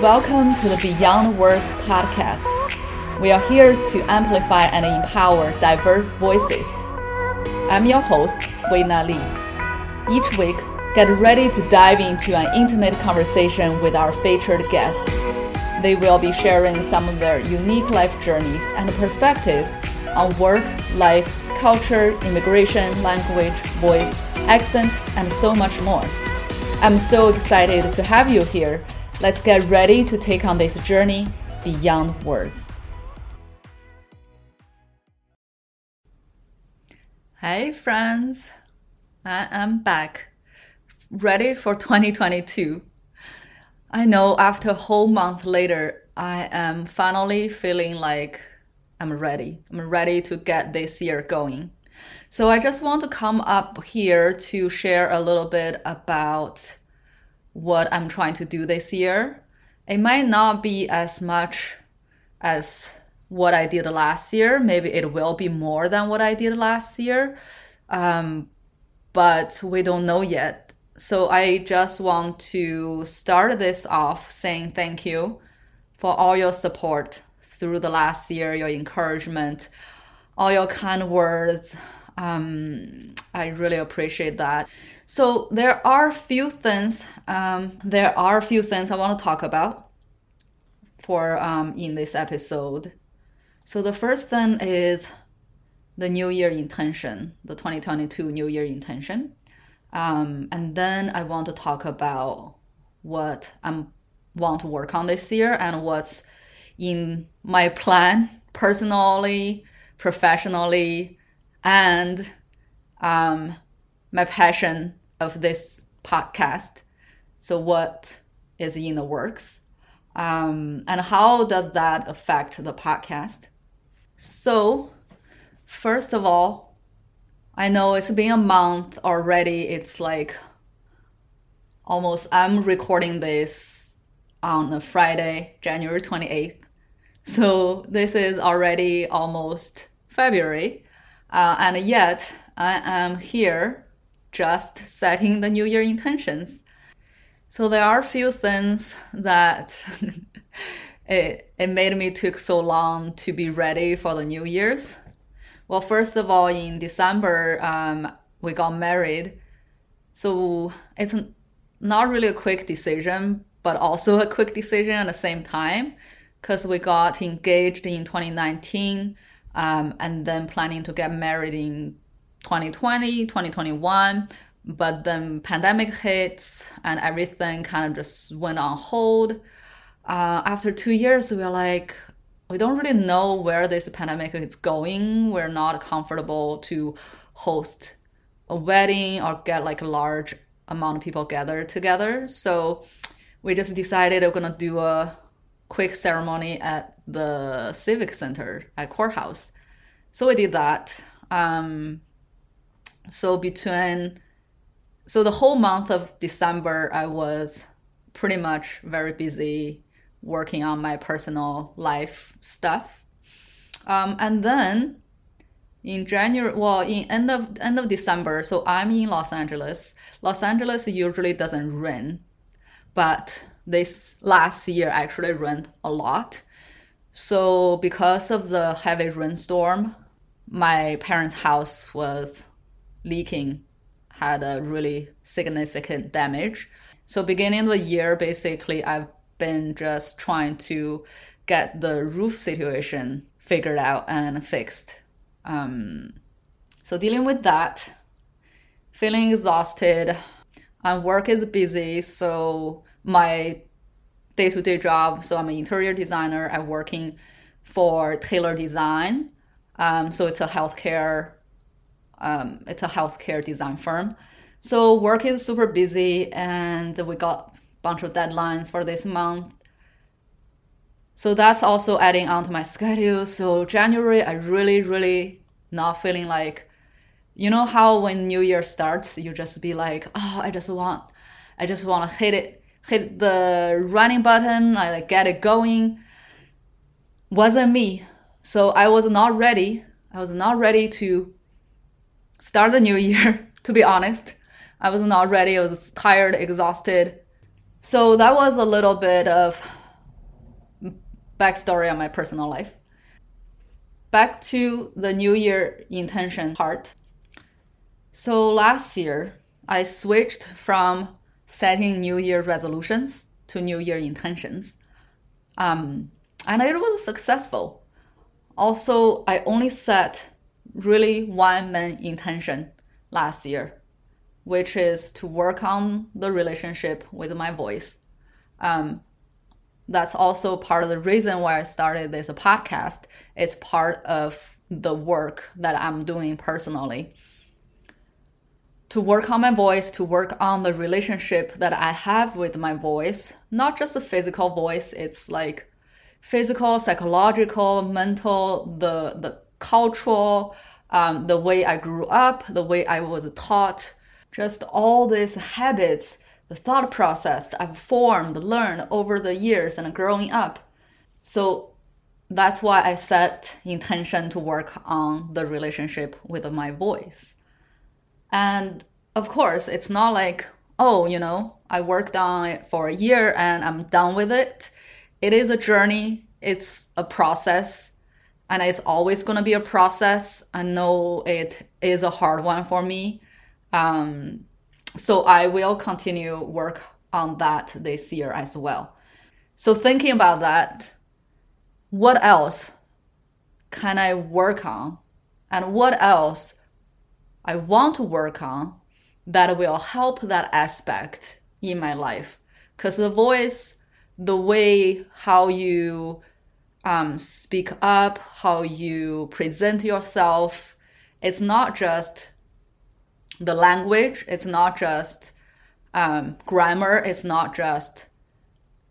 Welcome to the Beyond Words podcast. We are here to amplify and empower diverse voices. I'm your host, Weina Li. Each week, get ready to dive into an intimate conversation with our featured guests. They will be sharing some of their unique life journeys and perspectives on work, life, culture, immigration, language, voice, accent, and so much more. I'm so excited to have you here Let's get ready to take on this journey beyond words. Hey, friends, I am back, ready for 2022. I know after a whole month later, I am finally feeling like I'm ready. I'm ready to get this year going. So I just want to come up here to share a little bit about what I'm trying to do this year. It might not be as much as what I did last year. Maybe it will be more than what I did last year. Um, but we don't know yet. So I just want to start this off saying thank you for all your support through the last year, your encouragement, all your kind words. Um, I really appreciate that. So there are few things. Um, there are a few things I want to talk about for um, in this episode. So the first thing is the New Year intention, the 2022 New Year intention, um, and then I want to talk about what I want to work on this year and what's in my plan personally, professionally, and um, my passion of this podcast. So, what is in the works? Um, and how does that affect the podcast? So, first of all, I know it's been a month already. It's like almost, I'm recording this on a Friday, January 28th. So, this is already almost February. Uh, and yet, I am here just setting the new year intentions. So there are a few things that it, it made me took so long to be ready for the New Year's. Well, first of all, in December, um, we got married. So it's not really a quick decision, but also a quick decision at the same time because we got engaged in 2019 um, and then planning to get married in 2020, 2021, but then pandemic hits and everything kind of just went on hold. Uh, after two years, we were like, we don't really know where this pandemic is going. We're not comfortable to host a wedding or get like a large amount of people gathered together. So we just decided we're gonna do a quick ceremony at the civic center at courthouse. So we did that. Um, so between so the whole month of December I was pretty much very busy working on my personal life stuff. Um, and then in January, well, in end of end of December, so I'm in Los Angeles. Los Angeles usually doesn't rain, but this last year actually rained a lot. So because of the heavy rainstorm, my parents' house was leaking had a really significant damage. So beginning of the year, basically, I've been just trying to get the roof situation figured out and fixed. Um, so dealing with that, feeling exhausted, and work is busy. So my day-to-day job. So I'm an interior designer. I'm working for Taylor Design. Um, so it's a healthcare um, it's a healthcare design firm. So work is super busy, and we got a bunch of deadlines for this month. So that's also adding on to my schedule. So January, I really, really not feeling like, you know how when New Year starts, you just be like, oh, I just want, I just want to hit it, hit the running button, I like get it going. Wasn't me. So I was not ready. I was not ready to start the new year, to be honest. I was not ready. I was tired, exhausted. So that was a little bit of backstory on my personal life. Back to the New Year intention part. So last year, I switched from setting New Year resolutions to New Year intentions. Um, and it was successful. Also, I only set really one main intention last year, which is to work on the relationship with my voice. Um, that's also part of the reason why I started this podcast. It's part of the work that I'm doing personally. To work on my voice, to work on the relationship that I have with my voice, not just the physical voice, it's like physical, psychological, mental, the the cultural, um, the way I grew up, the way I was taught, just all these habits, the thought process I've formed, learned over the years and growing up. So that's why I set intention to work on the relationship with my voice. And of course, it's not like, oh, you know, I worked on it for a year and I'm done with it. It is a journey, it's a process and it's always going to be a process. I know it is a hard one for me. Um, so I will continue work on that this year as well. So thinking about that, what else can I work on? And what else I want to work on that will help that aspect in my life? Because the voice, the way how you um, speak up, how you present yourself. It's not just the language, it's not just um, grammar, it's not just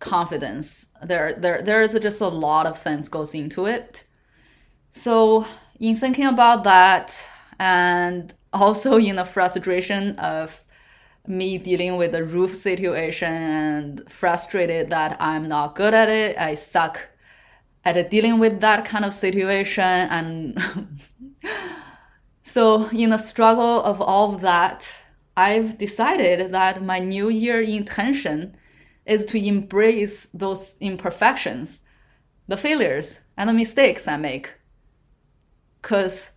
confidence. There, there, there is just a lot of things goes into it. So, in thinking about that, and also in the frustration of me dealing with the roof situation and frustrated that I'm not good at it, I suck at dealing with that kind of situation and so in the struggle of all of that i've decided that my new year intention is to embrace those imperfections the failures and the mistakes i make. Because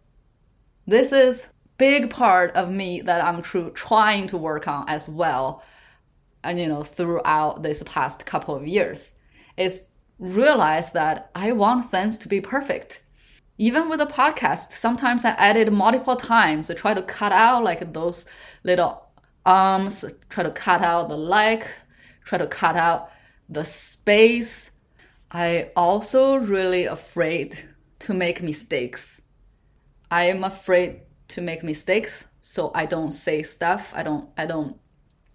this is big part of me that i'm true, trying to work on as well and you know throughout this past couple of years. Is realize that I want things to be perfect. Even with a podcast, sometimes I edit multiple times to try to cut out like those little arms, try to cut out the like, try to cut out the space. I also really afraid to make mistakes. I am afraid to make mistakes, so I don't say stuff. I don't I don't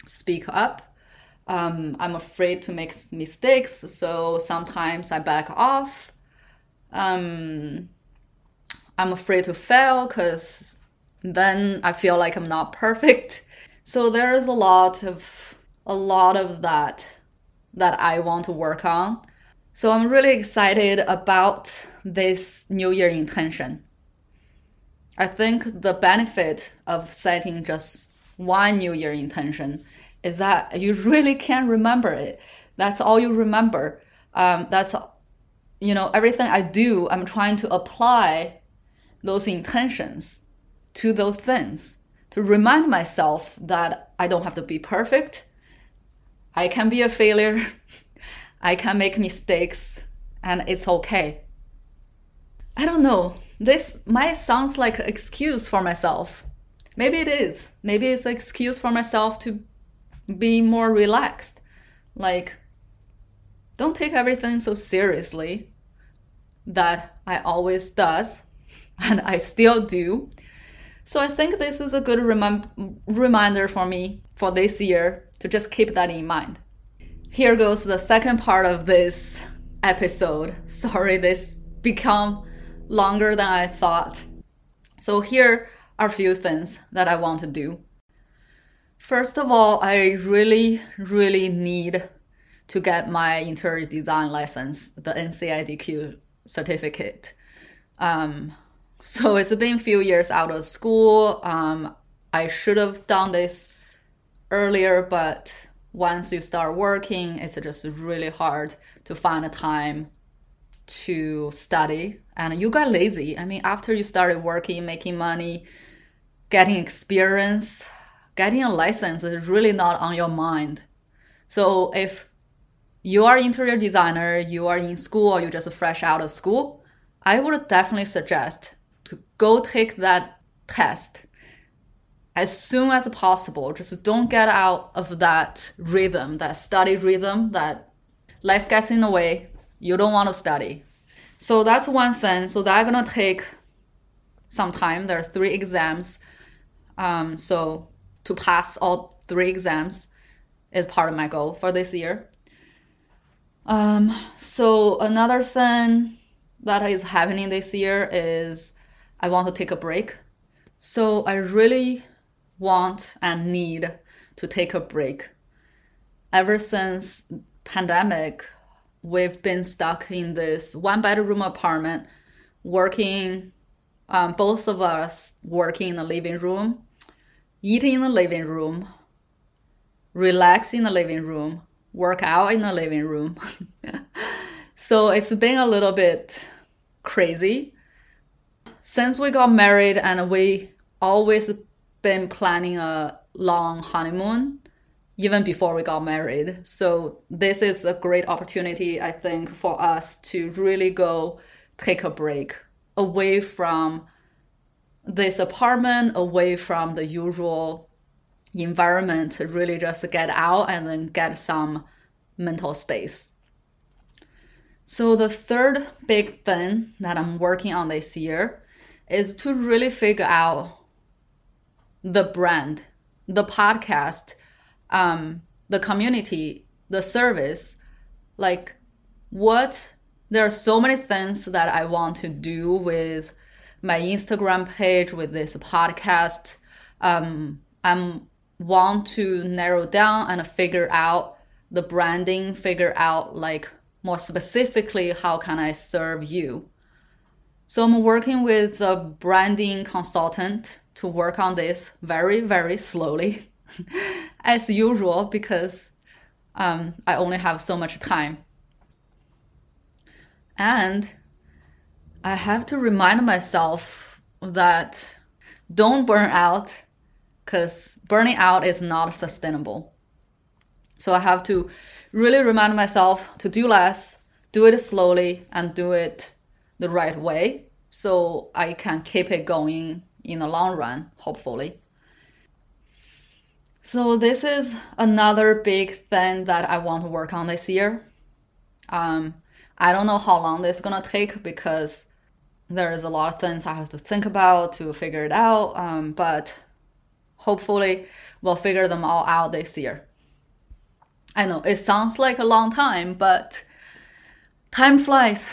speak up um, I'm afraid to make mistakes, so sometimes I back off. Um, I'm afraid to fail because then I feel like I'm not perfect. So there is a lot of a lot of that that I want to work on. So I'm really excited about this New Year intention. I think the benefit of setting just one New Year intention is that you really can't remember it. That's all you remember. Um, that's, you know, everything I do, I'm trying to apply those intentions to those things to remind myself that I don't have to be perfect. I can be a failure. I can make mistakes and it's okay. I don't know. This might sound like an excuse for myself. Maybe it is. Maybe it's an excuse for myself to be more relaxed. Like, don't take everything so seriously that I always does and I still do. So I think this is a good rem- reminder for me for this year to just keep that in mind. Here goes the second part of this episode. Sorry, this become longer than I thought. So here are a few things that I want to do First of all, I really, really need to get my interior design license, the NCIDQ certificate. Um, so it's been a few years out of school. Um, I should have done this earlier, but once you start working, it's just really hard to find a time to study and you got lazy. I mean, after you started working, making money, getting experience, getting a license is really not on your mind. So if you are interior designer, you are in school or you just fresh out of school, I would definitely suggest to go take that test as soon as possible. Just don't get out of that rhythm, that study rhythm, that life gets in the way. You don't want to study. So that's one thing. So that's gonna take some time. There are three exams. Um, so to pass all three exams is part of my goal for this year. Um, so another thing that is happening this year is I want to take a break. So I really want and need to take a break. Ever since pandemic, we've been stuck in this one bedroom apartment, working, um, both of us working in the living room, eating in the living room, relax in the living room, work out in the living room. so it's been a little bit crazy. Since we got married and we always been planning a long honeymoon even before we got married. So this is a great opportunity, I think, for us to really go take a break away from this apartment, away from the usual environment, really just get out and then get some mental space. So the third big thing that I'm working on this year is to really figure out the brand, the podcast, um, the community, the service, like what there are so many things that I want to do with my Instagram page, with this podcast. Um, I want to narrow down and figure out the branding, figure out like more specifically how can I serve you. So I'm working with a branding consultant to work on this very, very slowly. as usual because um, I only have so much time. And I have to remind myself that don't burn out because burning out is not sustainable. So I have to really remind myself to do less, do it slowly, and do it the right way so I can keep it going in the long run, hopefully. So this is another big thing that I want to work on this year. Um, I don't know how long this is gonna take because there is a lot of things I have to think about to figure it out. Um, but hopefully we'll figure them all out this year. I know it sounds like a long time, but time flies.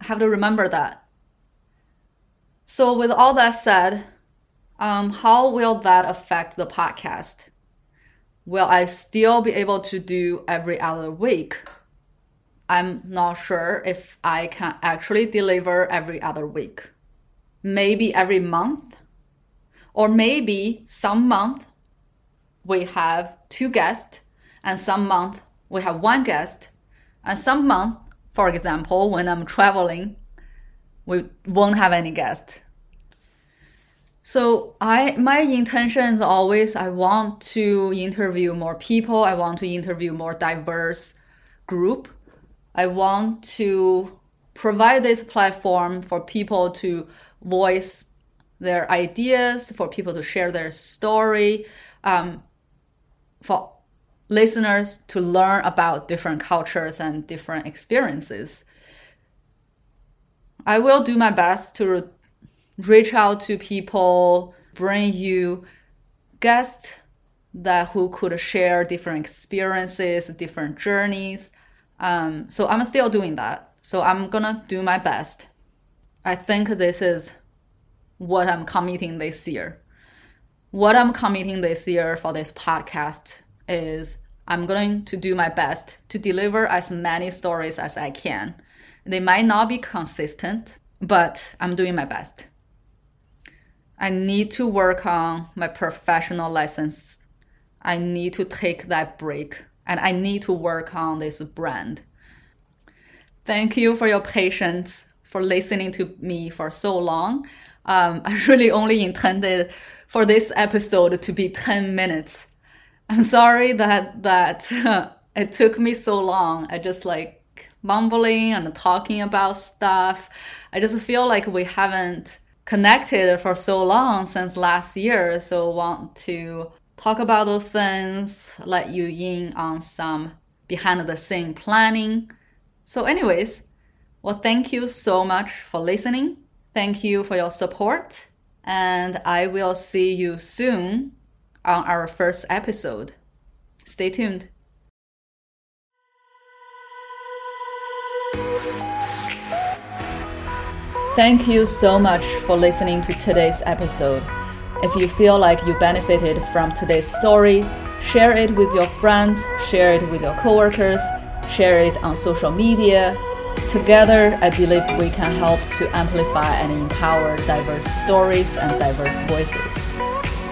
I have to remember that. So with all that said, um, how will that affect the podcast? will I still be able to do every other week? I'm not sure if I can actually deliver every other week. Maybe every month, or maybe some month we have two guests, and some month we have one guest, and some month, for example, when I'm traveling, we won't have any guests. So I my intention is always I want to interview more people. I want to interview more diverse group. I want to provide this platform for people to voice their ideas, for people to share their story, um, for listeners to learn about different cultures and different experiences. I will do my best to reach out to people, bring you guests that who could share different experiences, different journeys. Um, so I'm still doing that. So I'm gonna do my best. I think this is what I'm committing this year. What I'm committing this year for this podcast is I'm going to do my best to deliver as many stories as I can. They might not be consistent, but I'm doing my best. I need to work on my professional license. I need to take that break and I need to work on this brand. Thank you for your patience for listening to me for so long. Um, I really only intended for this episode to be 10 minutes. I'm sorry that that it took me so long. I just like mumbling and talking about stuff. I just feel like we haven't connected for so long since last year, so want to talk about those things, let you in on some behind the scene planning. So anyways, well thank you so much for listening. Thank you for your support and I will see you soon on our first episode. Stay tuned. Thank you so much for listening to today's episode. If you feel like you benefited from today's story, share it with your friends, share it with your coworkers, share it on social media. Together, I believe we can help to amplify and empower diverse stories and diverse voices.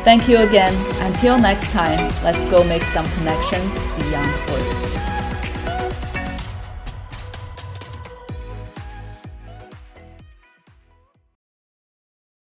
Thank you again. Until next time, let's go make some connections beyond borders.